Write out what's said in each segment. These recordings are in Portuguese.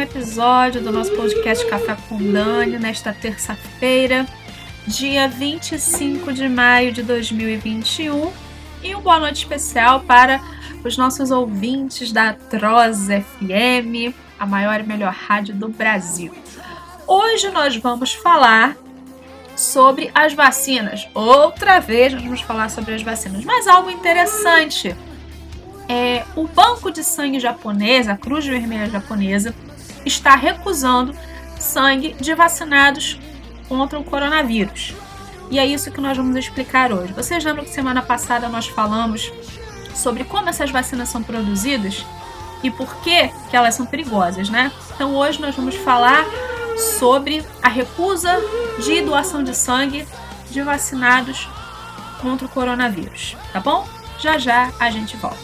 um episódio do nosso podcast Café com Dani nesta terça-feira, dia 25 de maio de 2021. E uma boa noite especial para os nossos ouvintes da Troz FM, a maior e melhor rádio do Brasil. Hoje nós vamos falar sobre as vacinas. Outra vez nós vamos falar sobre as vacinas, mas algo interessante. É, o Banco de Sangue japonês, a Cruz Vermelha japonesa, está recusando sangue de vacinados contra o coronavírus. E é isso que nós vamos explicar hoje. Vocês lembram que semana passada nós falamos sobre como essas vacinas são produzidas e por que, que elas são perigosas, né? Então hoje nós vamos falar sobre a recusa de doação de sangue de vacinados contra o coronavírus, tá bom? Já já a gente volta.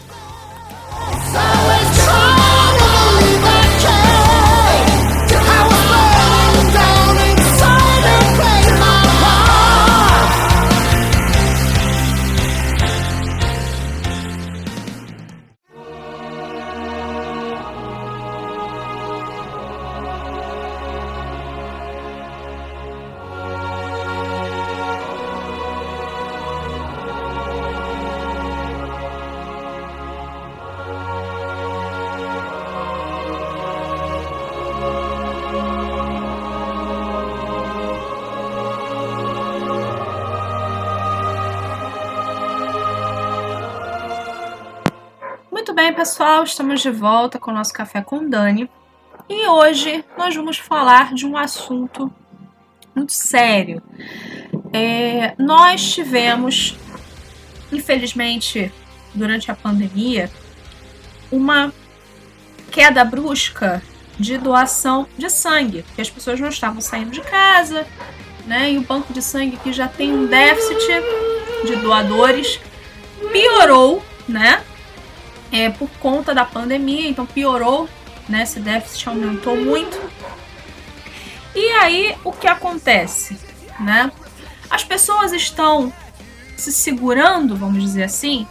Pessoal? Estamos de volta com o nosso Café com Dani. E hoje nós vamos falar de um assunto muito sério. É, nós tivemos, infelizmente, durante a pandemia, uma queda brusca de doação de sangue, porque as pessoas não estavam saindo de casa, né? E o banco de sangue que já tem um déficit de doadores piorou, né? É, por conta da pandemia, então piorou, né? Esse déficit aumentou muito. E aí o que acontece, né? As pessoas estão se segurando, vamos dizer assim,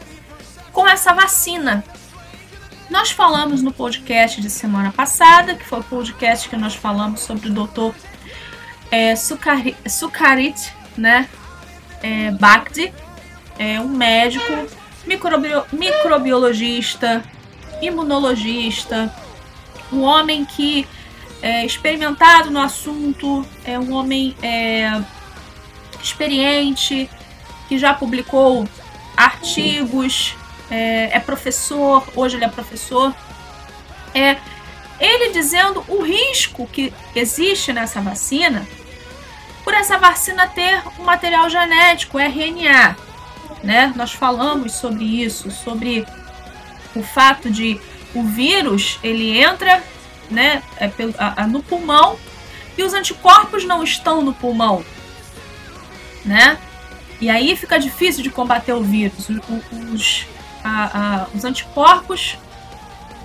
com essa vacina. Nós falamos no podcast de semana passada, que foi o podcast que nós falamos sobre o doutor é, Sukarit, né? É, Bhakti, é um médico microbio, microbiologista, imunologista, um homem que é experimentado no assunto, é um homem é, experiente, que já publicou artigos, é, é, professor, hoje ele é professor. É, ele dizendo o risco que existe nessa vacina por essa vacina ter um material genético, RNA né? Nós falamos sobre isso, sobre o fato de o vírus ele entra, né, é, no pulmão e os anticorpos não estão no pulmão, né? E aí fica difícil de combater o vírus. Os, a, a, os anticorpos,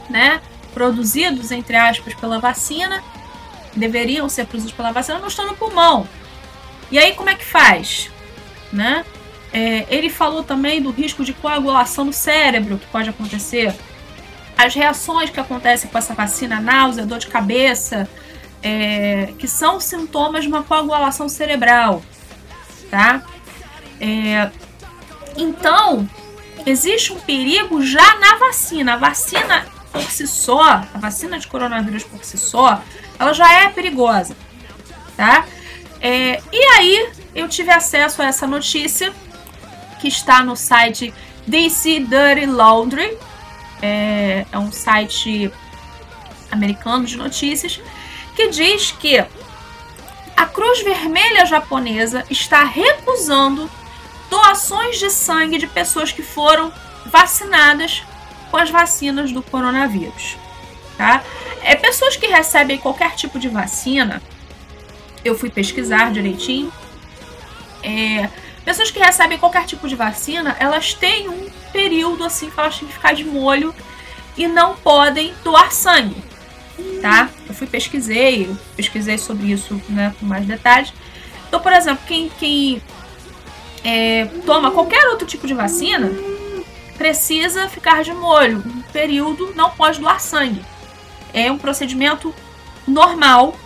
né, produzidos entre aspas pela vacina, deveriam ser produzidos pela vacina, não estão no pulmão. E aí como é que faz, né? É, ele falou também do risco de coagulação no cérebro que pode acontecer. As reações que acontecem com essa vacina, náusea, dor de cabeça, é, que são sintomas de uma coagulação cerebral, tá? É, então, existe um perigo já na vacina. A vacina por si só, a vacina de coronavírus por si só, ela já é perigosa, tá? É, e aí eu tive acesso a essa notícia que está no site DC Dirty Laundry. É, é um site americano de notícias que diz que a Cruz Vermelha japonesa está recusando doações de sangue de pessoas que foram vacinadas com as vacinas do coronavírus. Tá? É pessoas que recebem qualquer tipo de vacina. Eu fui pesquisar direitinho. É, Pessoas que recebem qualquer tipo de vacina, elas têm um período assim que elas têm que ficar de molho e não podem doar sangue, tá? Eu fui pesquisei, pesquisei sobre isso, né, com mais detalhes. Então, por exemplo, quem, quem é, toma qualquer outro tipo de vacina, precisa ficar de molho. Um período não pode doar sangue. É um procedimento normal,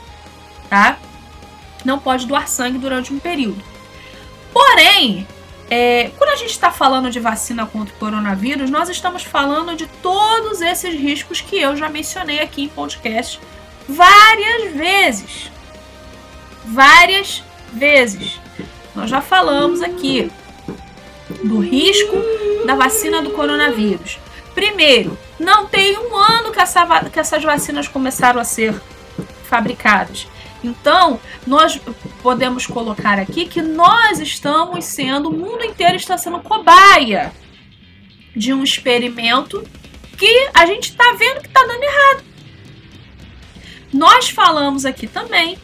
tá? Não pode doar sangue durante um período. Porém, é, quando a gente está falando de vacina contra o coronavírus, nós estamos falando de todos esses riscos que eu já mencionei aqui em podcast várias vezes. Várias vezes. Nós já falamos aqui do risco da vacina do coronavírus. Primeiro, não tem um ano que, essa, que essas vacinas começaram a ser fabricadas. Então, nós podemos colocar aqui que nós estamos sendo, o mundo inteiro está sendo cobaia de um experimento que a gente está vendo que está dando errado. Nós falamos aqui também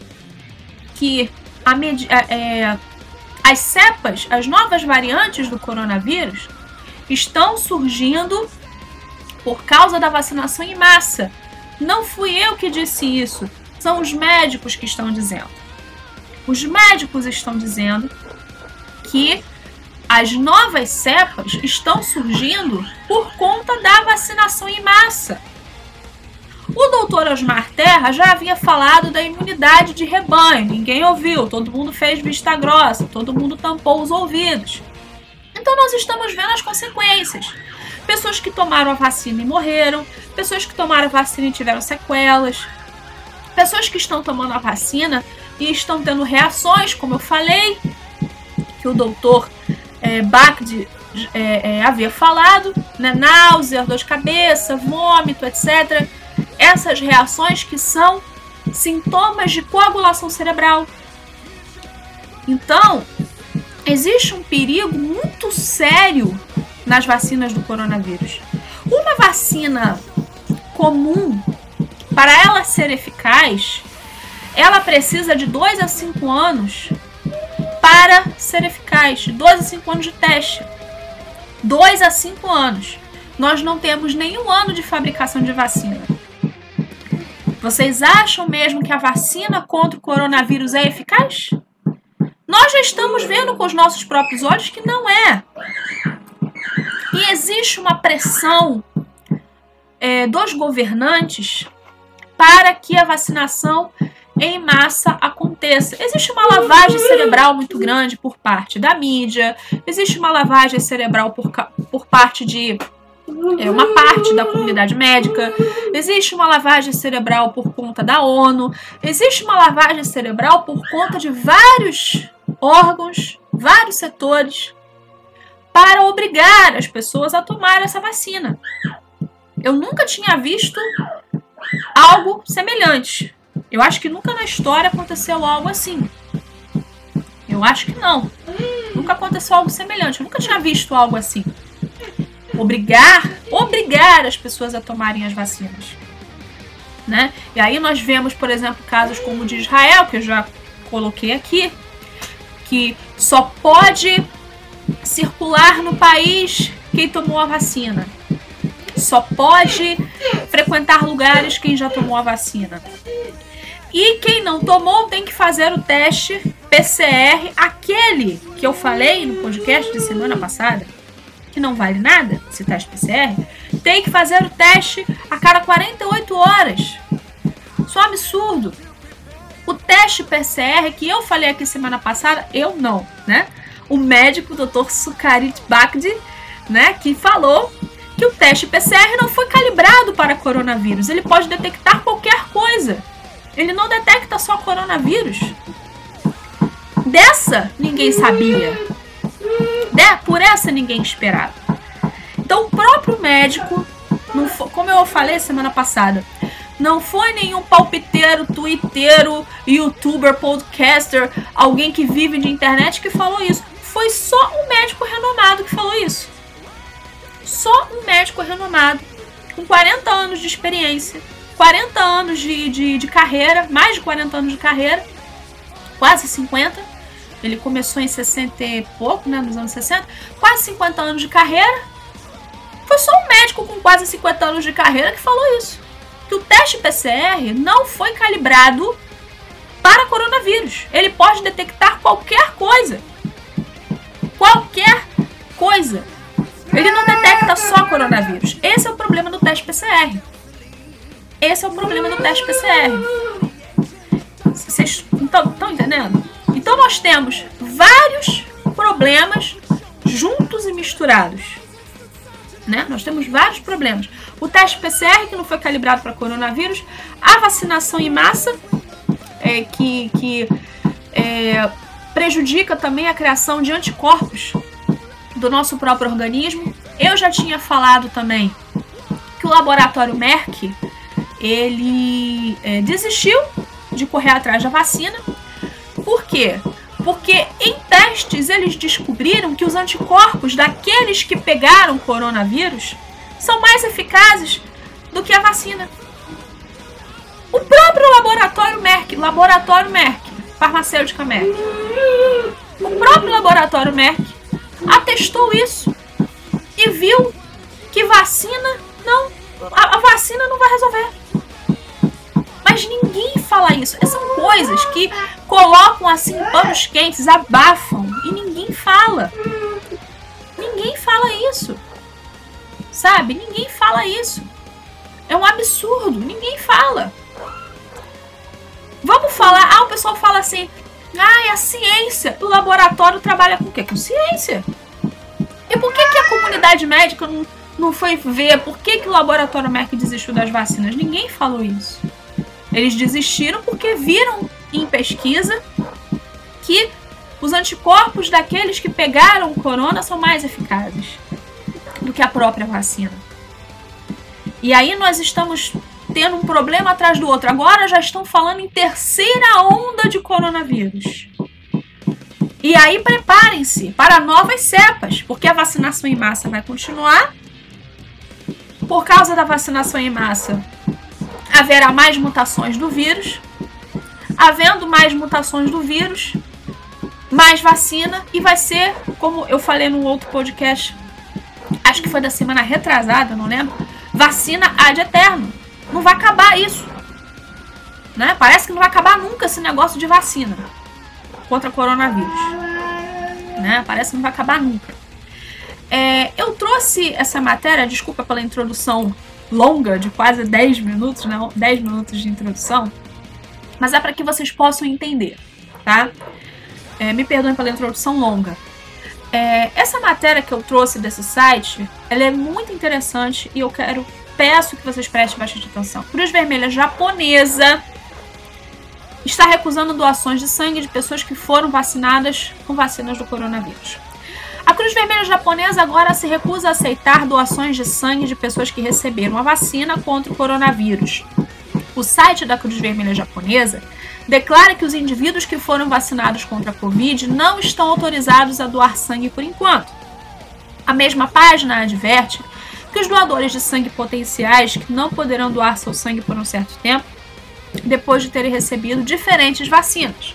que a, é, é, as cepas, as novas variantes do coronavírus, estão surgindo por causa da vacinação em massa. Não fui eu que disse isso, são os médicos que estão dizendo. Os médicos estão dizendo que as novas cepas estão surgindo por conta da vacinação em massa. O doutor Osmar Terra já havia falado da imunidade de rebanho, ninguém ouviu, todo mundo fez vista grossa, todo mundo tampou os ouvidos. Então nós estamos vendo as consequências. Pessoas que tomaram a vacina e morreram, pessoas que tomaram a vacina e tiveram sequelas, pessoas que estão tomando a vacina e estão tendo reações, como eu falei, que o doutor é, Bakdi é, é, havia falado, né? náusea, dor de cabeça, vômito, etc. Essas reações que são sintomas de coagulação cerebral. Então, existe um perigo muito sério nas vacinas do coronavírus. Uma vacina comum para ela ser eficaz, ela precisa de 2 a 5 anos para ser eficaz. 2 a 5 anos de teste. 2 a 5 anos. Nós não temos nenhum ano de fabricação de vacina. Vocês acham mesmo que a vacina contra o coronavírus é eficaz? Nós já estamos vendo com os nossos próprios olhos que não é. E existe uma pressão é, dos governantes para que a vacinação em massa aconteça. Existe uma lavagem cerebral muito grande por parte da mídia, existe uma lavagem cerebral por, por parte de é, uma parte da comunidade médica, existe uma lavagem cerebral por conta da ONU, existe uma lavagem cerebral por conta de vários órgãos, vários setores, para obrigar as pessoas a tomar essa vacina. Eu nunca tinha visto algo semelhante. Eu acho que nunca na história aconteceu algo assim. Eu acho que não. Nunca aconteceu algo semelhante. Eu nunca tinha visto algo assim. Obrigar, obrigar as pessoas a tomarem as vacinas. Né? E aí nós vemos, por exemplo, casos como o de Israel, que eu já coloquei aqui, que só pode circular no país quem tomou a vacina. Só pode frequentar lugares quem já tomou a vacina. E quem não tomou tem que fazer o teste PCR, aquele que eu falei no podcast de semana passada, que não vale nada, esse teste PCR, tem que fazer o teste a cada 48 horas. Isso é um absurdo. O teste PCR que eu falei aqui semana passada, eu não, né? O médico, o. Sukarit Bakdi, né, que falou que o teste PCR não foi calibrado para coronavírus. Ele pode detectar qualquer coisa. Ele não detecta só coronavírus. Dessa ninguém sabia. De, por essa ninguém esperava. Então o próprio médico, foi, como eu falei semana passada, não foi nenhum palpiteiro, twitteiro, youtuber, podcaster, alguém que vive de internet que falou isso. Foi só um médico renomado que falou isso. Só um médico renomado, com 40 anos de experiência, 40 anos de, de, de carreira, mais de 40 anos de carreira, quase 50. Ele começou em 60 e pouco, né, nos anos 60, quase 50 anos de carreira. Foi só um médico com quase 50 anos de carreira que falou isso. Que o teste PCR não foi calibrado para coronavírus. Ele pode detectar qualquer coisa. Qualquer coisa. Ele não detecta só coronavírus. Esse é o problema do teste PCR. Esse é o problema do teste PCR. Vocês estão entendendo? Então nós temos vários problemas juntos e misturados. Né? Nós temos vários problemas. O teste PCR que não foi calibrado para coronavírus, a vacinação em massa é, que, que é, prejudica também a criação de anticorpos do nosso próprio organismo. Eu já tinha falado também que o laboratório Merck ele é, desistiu de correr atrás da vacina. Por quê? Porque em testes eles descobriram que os anticorpos daqueles que pegaram coronavírus são mais eficazes do que a vacina. O próprio laboratório Merck, laboratório Merck, farmacêutica Merck, o próprio laboratório Merck atestou isso e viu que vacina não, a, a vacina não vai resolver. Mas ninguém fala isso. São coisas que colocam assim panos quentes, abafam e ninguém fala. Ninguém fala isso. Sabe? Ninguém fala isso. É um absurdo. Ninguém fala. Vamos falar. Ah, o pessoal fala assim. Ah, é a ciência. O laboratório trabalha com o quê? Com ciência. E por que, que a comunidade médica não, não foi ver por que, que o laboratório Merck desistiu das vacinas? Ninguém falou isso. Eles desistiram porque viram em pesquisa que os anticorpos daqueles que pegaram o corona são mais eficazes do que a própria vacina. E aí nós estamos tendo um problema atrás do outro. Agora já estão falando em terceira onda de coronavírus. E aí preparem-se para novas cepas, porque a vacinação em massa vai continuar. Por causa da vacinação em massa, haverá mais mutações do vírus. Havendo mais mutações do vírus, mais vacina e vai ser, como eu falei no outro podcast, acho que foi da semana retrasada, não lembro, vacina ad eterno. Não vai acabar isso. Né? Parece que não vai acabar nunca esse negócio de vacina contra coronavírus. Né? Parece que não vai acabar nunca. É, eu trouxe essa matéria, desculpa pela introdução longa, de quase 10 minutos, né? 10 minutos de introdução, mas é para que vocês possam entender, tá? É, me perdoem pela introdução longa. É, essa matéria que eu trouxe desse site, ela é muito interessante e eu quero, peço que vocês prestem bastante atenção. Cruz Vermelha Japonesa está recusando doações de sangue de pessoas que foram vacinadas com vacinas do coronavírus. A Cruz Vermelha Japonesa agora se recusa a aceitar doações de sangue de pessoas que receberam a vacina contra o coronavírus. O site da Cruz Vermelha Japonesa declara que os indivíduos que foram vacinados contra a Covid não estão autorizados a doar sangue por enquanto. A mesma página adverte que os doadores de sangue potenciais que não poderão doar seu sangue por um certo tempo, depois de terem recebido diferentes vacinas.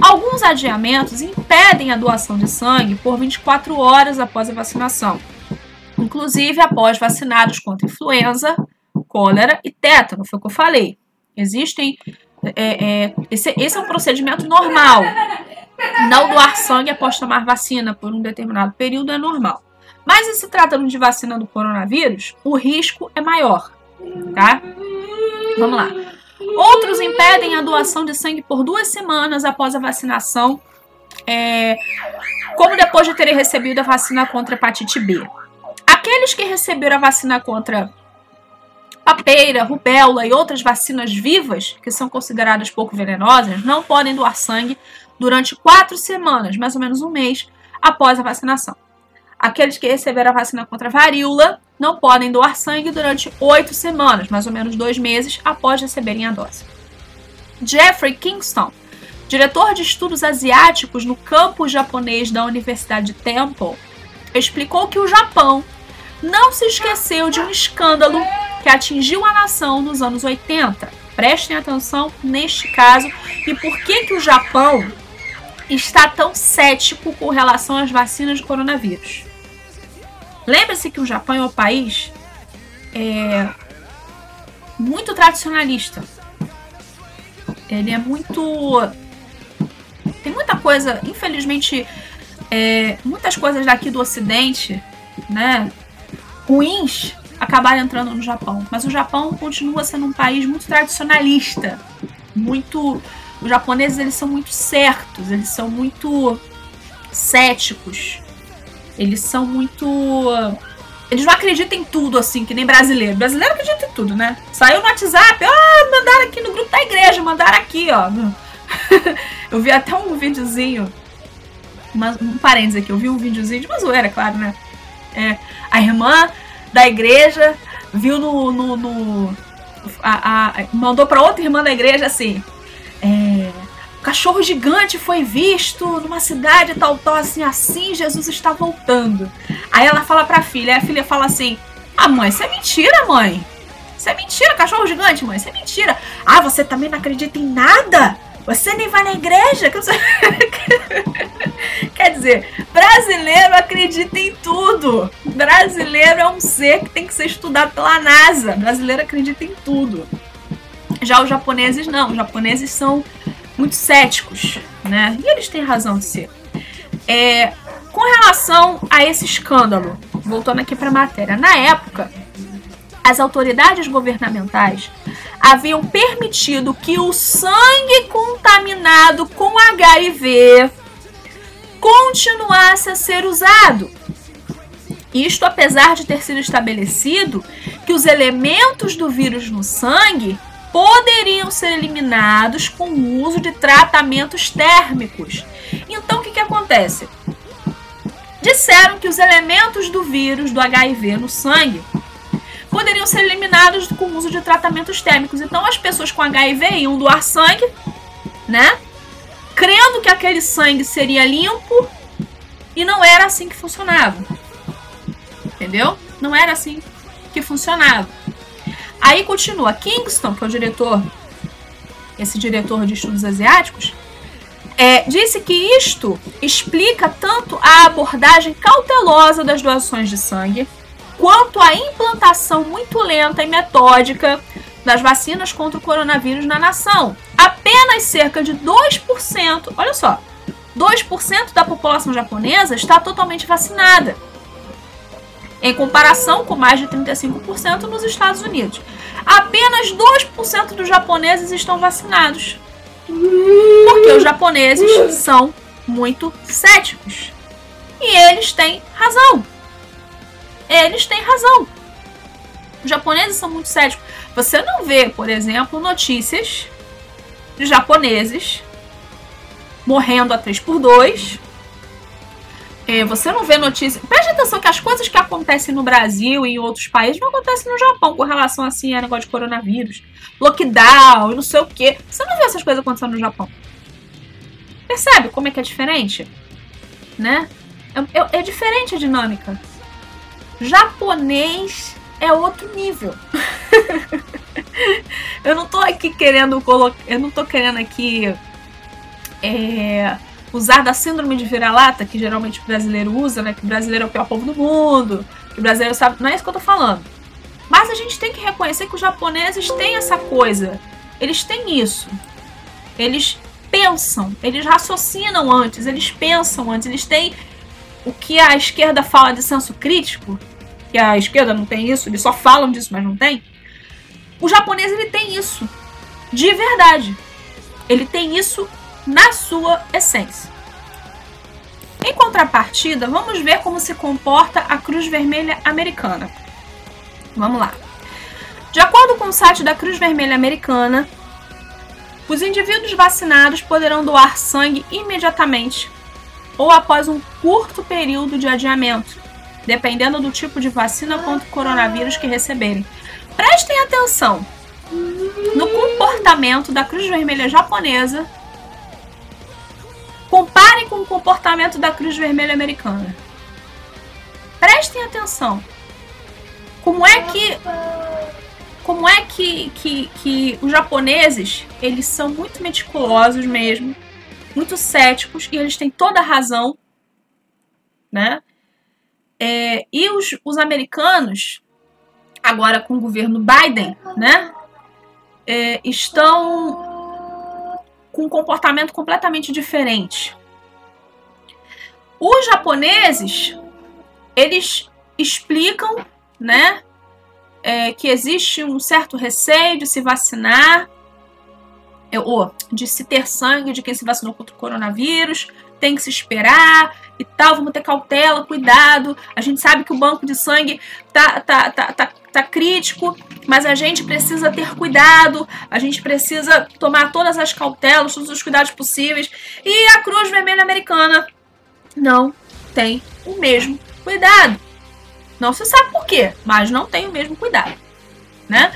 Alguns adiamentos impedem a doação de sangue por 24 horas após a vacinação, inclusive após vacinados contra influenza, cólera e tétano, foi o que eu falei. Existem. É, é, esse, esse é um procedimento normal. Não doar sangue após tomar vacina por um determinado período é normal. Mas se tratando de vacina do coronavírus, o risco é maior, tá? Vamos lá. Outros impedem a doação de sangue por duas semanas após a vacinação, é, como depois de terem recebido a vacina contra hepatite B. Aqueles que receberam a vacina contra papeira, rubéola e outras vacinas vivas, que são consideradas pouco venenosas, não podem doar sangue durante quatro semanas, mais ou menos um mês, após a vacinação. Aqueles que receberam a vacina contra a varíola não podem doar sangue durante oito semanas, mais ou menos dois meses, após receberem a dose. Jeffrey Kingston, diretor de estudos asiáticos no campus japonês da Universidade de Temple, explicou que o Japão não se esqueceu de um escândalo que atingiu a nação nos anos 80. Prestem atenção neste caso e por que, que o Japão está tão cético com relação às vacinas de coronavírus. Lembre-se que o Japão é um país é, muito tradicionalista. Ele é muito. Tem muita coisa, infelizmente, é, muitas coisas daqui do Ocidente né, ruins acabaram entrando no Japão. Mas o Japão continua sendo um país muito tradicionalista, muito os japoneses eles são muito certos, eles são muito céticos. Eles são muito eles não acreditam em tudo assim, que nem brasileiro. Brasileiro acredita em tudo, né? Saiu no WhatsApp, ah, mandaram aqui no grupo da igreja, mandaram aqui, ó. eu vi até um videozinho, uma, um parênteses aqui, eu vi um videozinho de uma zoeira, claro, né? É, a irmã da igreja viu no. no, no a, a, mandou para outra irmã da igreja assim: cachorro gigante foi visto numa cidade tal, tal, assim, assim, Jesus está voltando. Aí ela fala pra filha, aí a filha fala assim: Ah, mãe, isso é mentira, mãe. Isso é mentira, cachorro gigante, mãe, isso é mentira. Ah, você também não acredita em nada? Você nem vai na igreja? Quer dizer, brasileiro acredita em tudo. Brasileiro é um ser que tem que ser estudado pela NASA. Brasileiro acredita em tudo. Já os japoneses não. Os japoneses são muito céticos, né? E eles têm razão de ser. É, com relação a esse escândalo, voltando aqui para a matéria, na época, as autoridades governamentais haviam permitido que o sangue contaminado com HIV continuasse a ser usado. Isto apesar de ter sido estabelecido que os elementos do vírus no sangue poderiam ser eliminados com o uso de tratamentos térmicos. Então, o que, que acontece? Disseram que os elementos do vírus do HIV no sangue poderiam ser eliminados com o uso de tratamentos térmicos. Então, as pessoas com HIV iam doar sangue, né? Crendo que aquele sangue seria limpo e não era assim que funcionava. Entendeu? Não era assim que funcionava. Aí continua. Kingston, que é o diretor, esse diretor de estudos asiáticos, é, disse que isto explica tanto a abordagem cautelosa das doações de sangue, quanto a implantação muito lenta e metódica das vacinas contra o coronavírus na nação. Apenas cerca de 2%, olha só, 2% da população japonesa está totalmente vacinada em comparação com mais de 35% nos Estados Unidos. Apenas 2% dos japoneses estão vacinados. Porque os japoneses são muito céticos. E eles têm razão. Eles têm razão. Os japoneses são muito céticos. Você não vê, por exemplo, notícias de japoneses morrendo a 3 por 2 você não vê notícias. Preste atenção que as coisas que acontecem no Brasil e em outros países não acontecem no Japão com relação assim a negócio de coronavírus, lockdown não sei o que. Você não vê essas coisas acontecendo no Japão. Percebe como é que é diferente? Né? É, é, é diferente a dinâmica. Japonês é outro nível. eu não tô aqui querendo colocar. Eu não tô querendo aqui. É usar da síndrome de vira-lata, que geralmente o brasileiro usa, né? Que o brasileiro é o pior povo do mundo, que o brasileiro sabe. Não é isso que eu tô falando. Mas a gente tem que reconhecer que os japoneses têm essa coisa. Eles têm isso. Eles pensam, eles raciocinam antes, eles pensam antes, eles têm o que a esquerda fala de senso crítico, que a esquerda não tem isso, eles só falam disso, mas não tem. O japonês ele tem isso. De verdade. Ele tem isso na sua essência. Em contrapartida, vamos ver como se comporta a Cruz Vermelha Americana. Vamos lá. De acordo com o site da Cruz Vermelha Americana, os indivíduos vacinados poderão doar sangue imediatamente ou após um curto período de adiamento, dependendo do tipo de vacina contra o coronavírus que receberem. Prestem atenção no comportamento da Cruz Vermelha japonesa Comparem com o comportamento da Cruz Vermelha Americana. Prestem atenção. Como é que como é que, que, que os japoneses eles são muito meticulosos mesmo, muito céticos e eles têm toda a razão, né? É, e os, os americanos, agora com o governo Biden, né? É, estão com um comportamento completamente diferente. Os japoneses, eles explicam, né, é, que existe um certo receio de se vacinar, é, ou de se ter sangue de quem se vacinou contra o coronavírus, tem que se esperar e tal, vamos ter cautela, cuidado. A gente sabe que o banco de sangue tá, tá, tá, tá, tá crítico, mas a gente precisa ter cuidado, a gente precisa tomar todas as cautelas, todos os cuidados possíveis. E a Cruz Vermelha Americana não tem o mesmo cuidado. Não se sabe por quê, mas não tem o mesmo cuidado, né?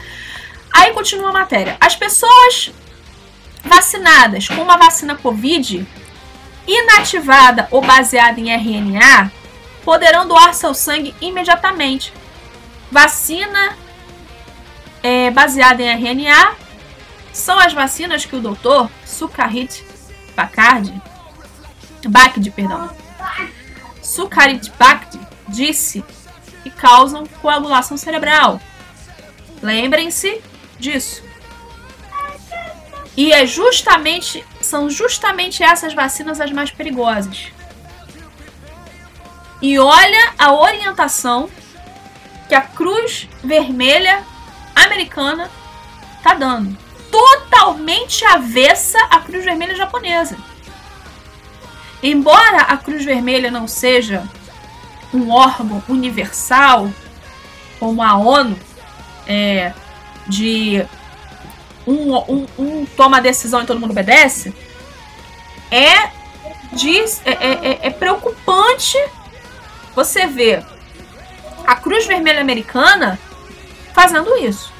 Aí continua a matéria. As pessoas vacinadas com uma vacina Covid inativada ou baseada em RNA poderão doar seu sangue imediatamente. Vacina é, baseada em RNA são as vacinas que o doutor Sukharit Bakard, Bakdi, perdão, Sukharit Bakdi disse que causam coagulação cerebral. Lembrem-se disso. E é justamente, são justamente essas vacinas as mais perigosas. E olha a orientação que a Cruz Vermelha Americana tá dando. Totalmente avessa à Cruz Vermelha japonesa. Embora a Cruz Vermelha não seja um órgão universal, como a ONU, é, de um, um, um, toma a decisão e todo mundo obedece, é, de, é, é, é, é preocupante você ver a Cruz Vermelha Americana fazendo isso.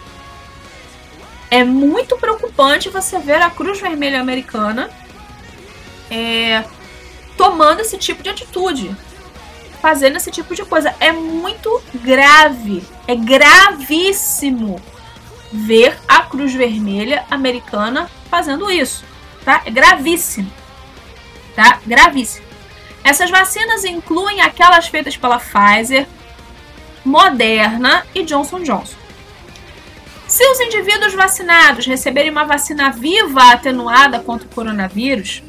É muito preocupante você ver a Cruz Vermelha Americana é, tomando esse tipo de atitude, fazendo esse tipo de coisa. É muito grave, é gravíssimo ver a Cruz Vermelha Americana fazendo isso, tá? É gravíssimo, tá? Gravíssimo. Essas vacinas incluem aquelas feitas pela Pfizer, Moderna e Johnson Johnson. Se os indivíduos vacinados receberem uma vacina viva atenuada contra o coronavírus,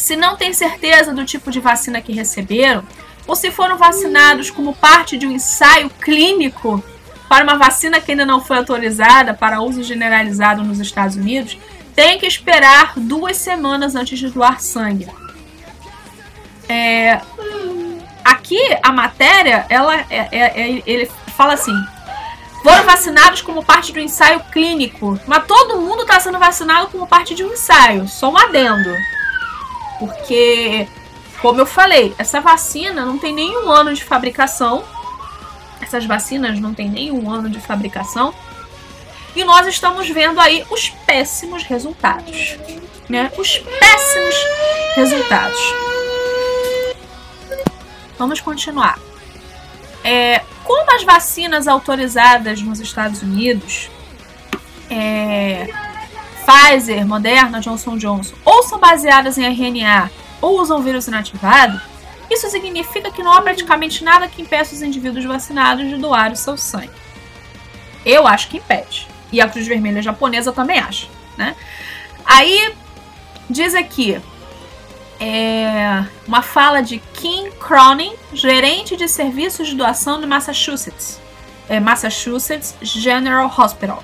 se não têm certeza do tipo de vacina que receberam, ou se foram vacinados como parte de um ensaio clínico para uma vacina que ainda não foi autorizada para uso generalizado nos Estados Unidos, tem que esperar duas semanas antes de doar sangue. É, aqui a matéria, ela, é, é, é, ele fala assim: foram vacinados como parte do ensaio clínico, mas todo mundo está sendo vacinado como parte de um ensaio, só um adendo, porque como eu falei, essa vacina não tem nenhum ano de fabricação. Essas vacinas não têm nenhum ano de fabricação. E nós estamos vendo aí os péssimos resultados. Né? Os péssimos resultados. Vamos continuar. É, como as vacinas autorizadas nos Estados Unidos, é, Pfizer, Moderna, Johnson Johnson, ou são baseadas em RNA ou usam vírus inativado, isso significa que não há praticamente nada que impeça os indivíduos vacinados de doar o seu sangue. Eu acho que impede. E a Cruz Vermelha japonesa também acha. Né? Aí diz aqui é uma fala de Kim Cronin, gerente de serviços de doação de Massachusetts, é Massachusetts General Hospital.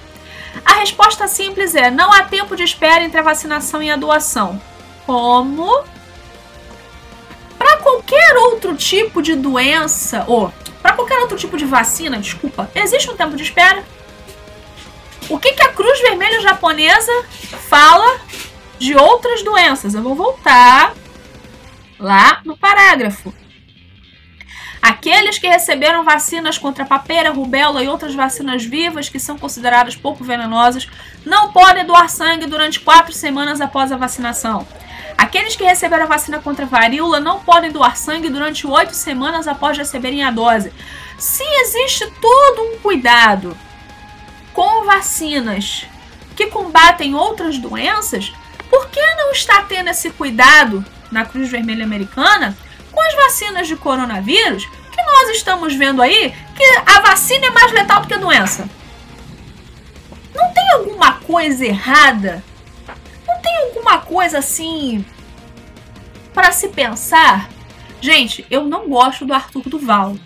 A resposta simples é: não há tempo de espera entre a vacinação e a doação. Como? Para qualquer outro tipo de doença, ou para qualquer outro tipo de vacina, desculpa, existe um tempo de espera. O que, que a Cruz Vermelha Japonesa fala de outras doenças? Eu vou voltar lá no parágrafo. Aqueles que receberam vacinas contra papeira, rubéola e outras vacinas vivas que são consideradas pouco venenosas não podem doar sangue durante quatro semanas após a vacinação. Aqueles que receberam a vacina contra varíola não podem doar sangue durante oito semanas após receberem a dose. Se existe todo um cuidado com vacinas que combatem outras doenças, por que não está tendo esse cuidado na Cruz Vermelha Americana com as vacinas de coronavírus, que nós estamos vendo aí que a vacina é mais letal do que a doença. Não tem alguma coisa errada? Não tem alguma coisa assim para se pensar? Gente, eu não gosto do Arthur Duval.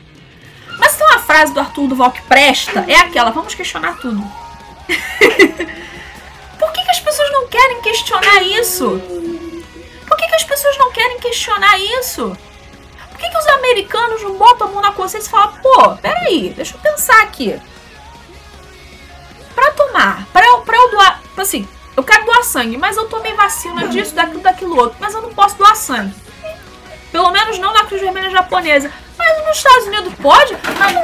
Mas frase do Arthur Duval que presta é aquela: vamos questionar tudo. Por que, que as pessoas não querem questionar isso? Por que, que as pessoas não querem questionar isso? Que, que os americanos não botam a mão na consciência e falam: pô, peraí, deixa eu pensar aqui. Pra tomar, pra eu, pra eu doar, assim, eu quero doar sangue, mas eu tomei vacina disso, daquilo, daquilo outro, mas eu não posso doar sangue. Pelo menos não na Cruz Vermelha Japonesa. Mas nos Estados Unidos pode? Mas,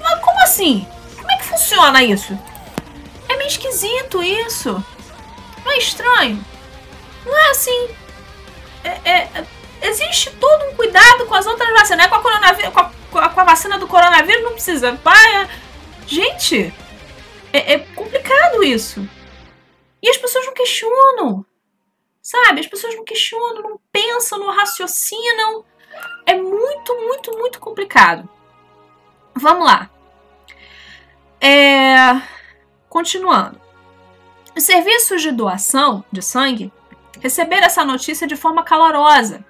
mas como assim? Como é que funciona isso? É meio esquisito isso. Não é estranho? Não é assim. É, é, existe todo um cuidado com as outras vacinas. Não é com a, coronavírus, com a, com a vacina do coronavírus, não precisa. Pai, gente, é, é complicado isso. E as pessoas não questionam. Sabe? As pessoas não questionam, não pensam, não raciocinam. É muito, muito, muito complicado. Vamos lá. É... Continuando. Os serviços de doação de sangue receberam essa notícia de forma calorosa.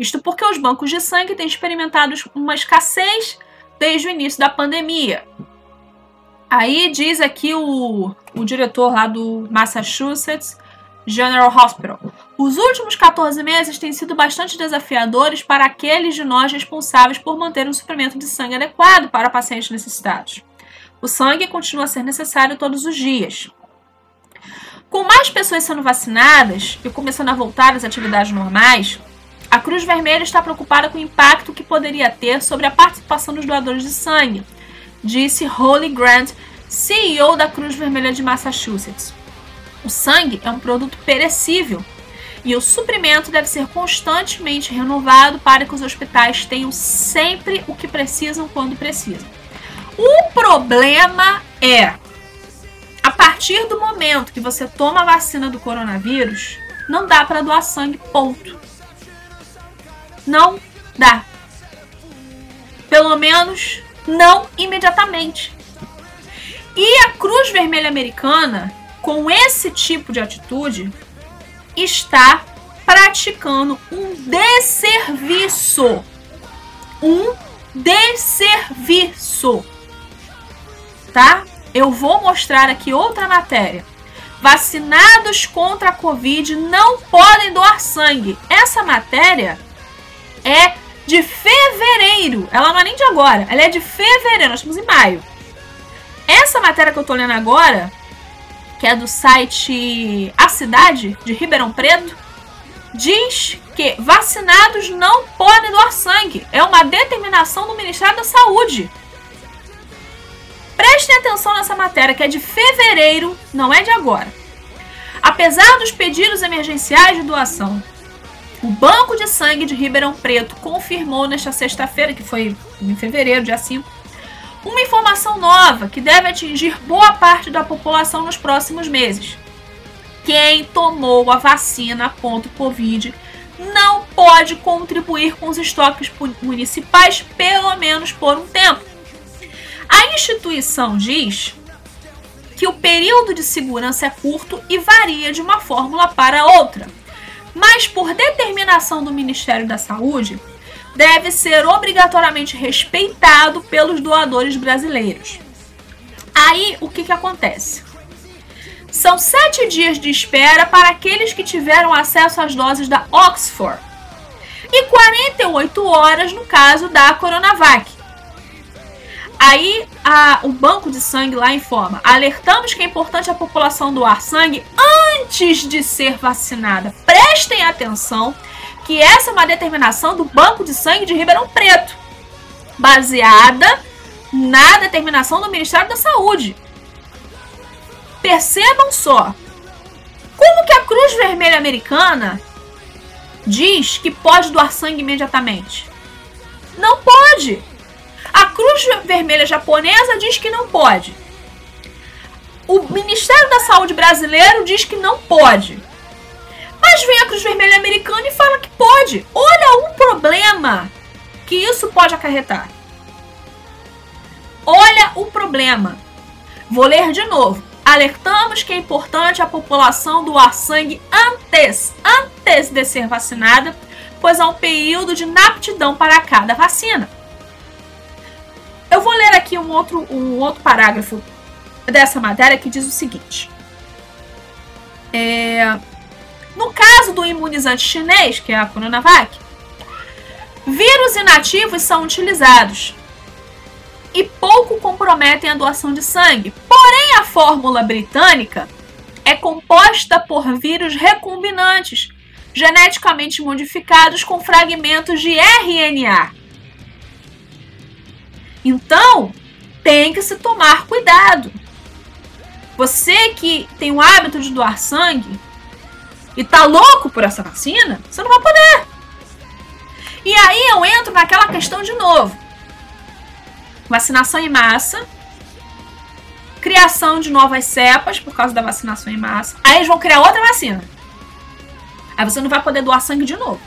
Isto porque os bancos de sangue têm experimentado uma escassez desde o início da pandemia. Aí diz aqui o, o diretor lá do Massachusetts General Hospital. Os últimos 14 meses têm sido bastante desafiadores para aqueles de nós responsáveis por manter um suprimento de sangue adequado para pacientes necessitados. O sangue continua a ser necessário todos os dias. Com mais pessoas sendo vacinadas e começando a voltar às atividades normais, Cruz Vermelha está preocupada com o impacto que poderia ter sobre a participação dos doadores de sangue, disse Holly Grant, CEO da Cruz Vermelha de Massachusetts. O sangue é um produto perecível e o suprimento deve ser constantemente renovado para que os hospitais tenham sempre o que precisam quando precisam. O problema é, a partir do momento que você toma a vacina do coronavírus, não dá para doar sangue, ponto. Não dá. Pelo menos não imediatamente. E a Cruz Vermelha Americana com esse tipo de atitude, está praticando um desserviço. Um desserviço. Tá? Eu vou mostrar aqui outra matéria. Vacinados contra a Covid não podem doar sangue. Essa matéria é de fevereiro. Ela não é nem de agora, ela é de fevereiro. Nós estamos em maio. Essa matéria que eu tô lendo agora que é do site A Cidade, de Ribeirão Preto, diz que vacinados não podem doar sangue. É uma determinação do Ministério da Saúde. Prestem atenção nessa matéria, que é de fevereiro, não é de agora. Apesar dos pedidos emergenciais de doação, o Banco de Sangue de Ribeirão Preto confirmou nesta sexta-feira, que foi em fevereiro, dia 5, uma informação nova que deve atingir boa parte da população nos próximos meses. Quem tomou a vacina contra o Covid não pode contribuir com os estoques municipais, pelo menos por um tempo. A instituição diz que o período de segurança é curto e varia de uma fórmula para outra, mas por determinação do Ministério da Saúde, deve ser obrigatoriamente respeitado pelos doadores brasileiros. Aí o que, que acontece? São sete dias de espera para aqueles que tiveram acesso às doses da Oxford e 48 horas no caso da Coronavac. Aí a, o banco de sangue lá informa: alertamos que é importante a população doar sangue antes de ser vacinada. Prestem atenção que essa é uma determinação do Banco de Sangue de Ribeirão Preto, baseada na determinação do Ministério da Saúde. Percebam só como que a Cruz Vermelha Americana diz que pode doar sangue imediatamente. Não pode. Cruz Vermelha Japonesa diz que não pode. O Ministério da Saúde brasileiro diz que não pode. Mas vem a Cruz Vermelha Americana e fala que pode. Olha o problema que isso pode acarretar. Olha o problema. Vou ler de novo. Alertamos que é importante a população doar sangue antes, antes de ser vacinada, pois há um período de inaptidão para cada vacina. Eu vou ler aqui um outro, um outro parágrafo dessa matéria que diz o seguinte. É, no caso do imunizante chinês, que é a Coronavac, vírus inativos são utilizados e pouco comprometem a doação de sangue. Porém, a fórmula britânica é composta por vírus recombinantes, geneticamente modificados com fragmentos de RNA. Então, tem que se tomar cuidado. Você que tem o hábito de doar sangue e tá louco por essa vacina, você não vai poder. E aí eu entro naquela questão de novo. Vacinação em massa, criação de novas cepas por causa da vacinação em massa. Aí eles vão criar outra vacina. Aí você não vai poder doar sangue de novo.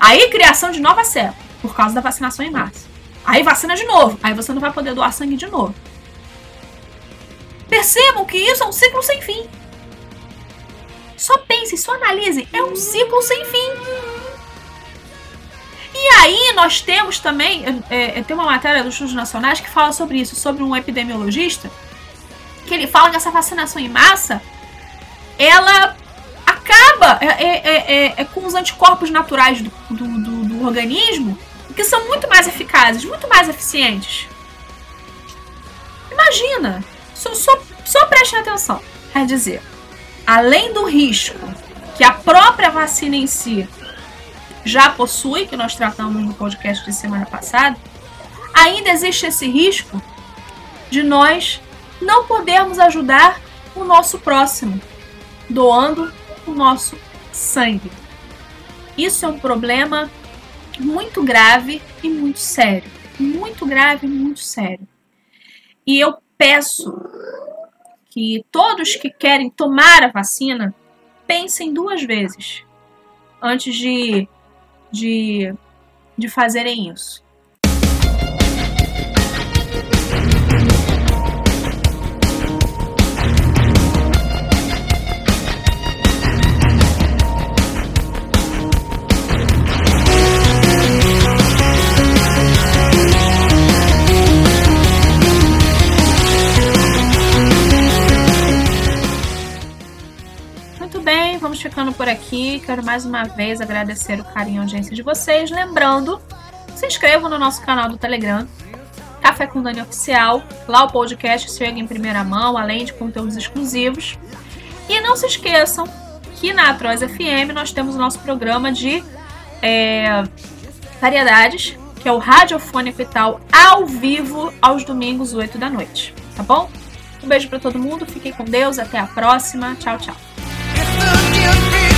Aí criação de nova cepa por causa da vacinação em massa. Aí vacina de novo. Aí você não vai poder doar sangue de novo. Percebam que isso é um ciclo sem fim. Só pensem, só analisem. É um ciclo sem fim. E aí nós temos também, é, é, tem uma matéria dos Estudos Nacionais que fala sobre isso, sobre um epidemiologista, que ele fala que essa vacinação em massa, ela acaba é, é, é, é com os anticorpos naturais do, do, do, do organismo, que são muito mais eficazes, muito mais eficientes. Imagina, só, só, só preste atenção. Quer dizer, além do risco que a própria vacina em si já possui, que nós tratamos no podcast de semana passada, ainda existe esse risco de nós não podermos ajudar o nosso próximo, doando o nosso sangue. Isso é um problema muito grave e muito sério. Muito grave e muito sério. E eu peço que todos que querem tomar a vacina pensem duas vezes antes de de, de fazerem isso. Ficando por aqui. Quero mais uma vez agradecer o carinho e audiência de vocês. Lembrando, se inscrevam no nosso canal do Telegram, Café com Dani Oficial. Lá o podcast chega em primeira mão, além de conteúdos exclusivos. E não se esqueçam que na Atroz FM nós temos o nosso programa de é, variedades, que é o Radiofônico e tal, ao vivo, aos domingos, 8 da noite. Tá bom? Um beijo para todo mundo, fiquem com Deus, até a próxima. Tchau, tchau.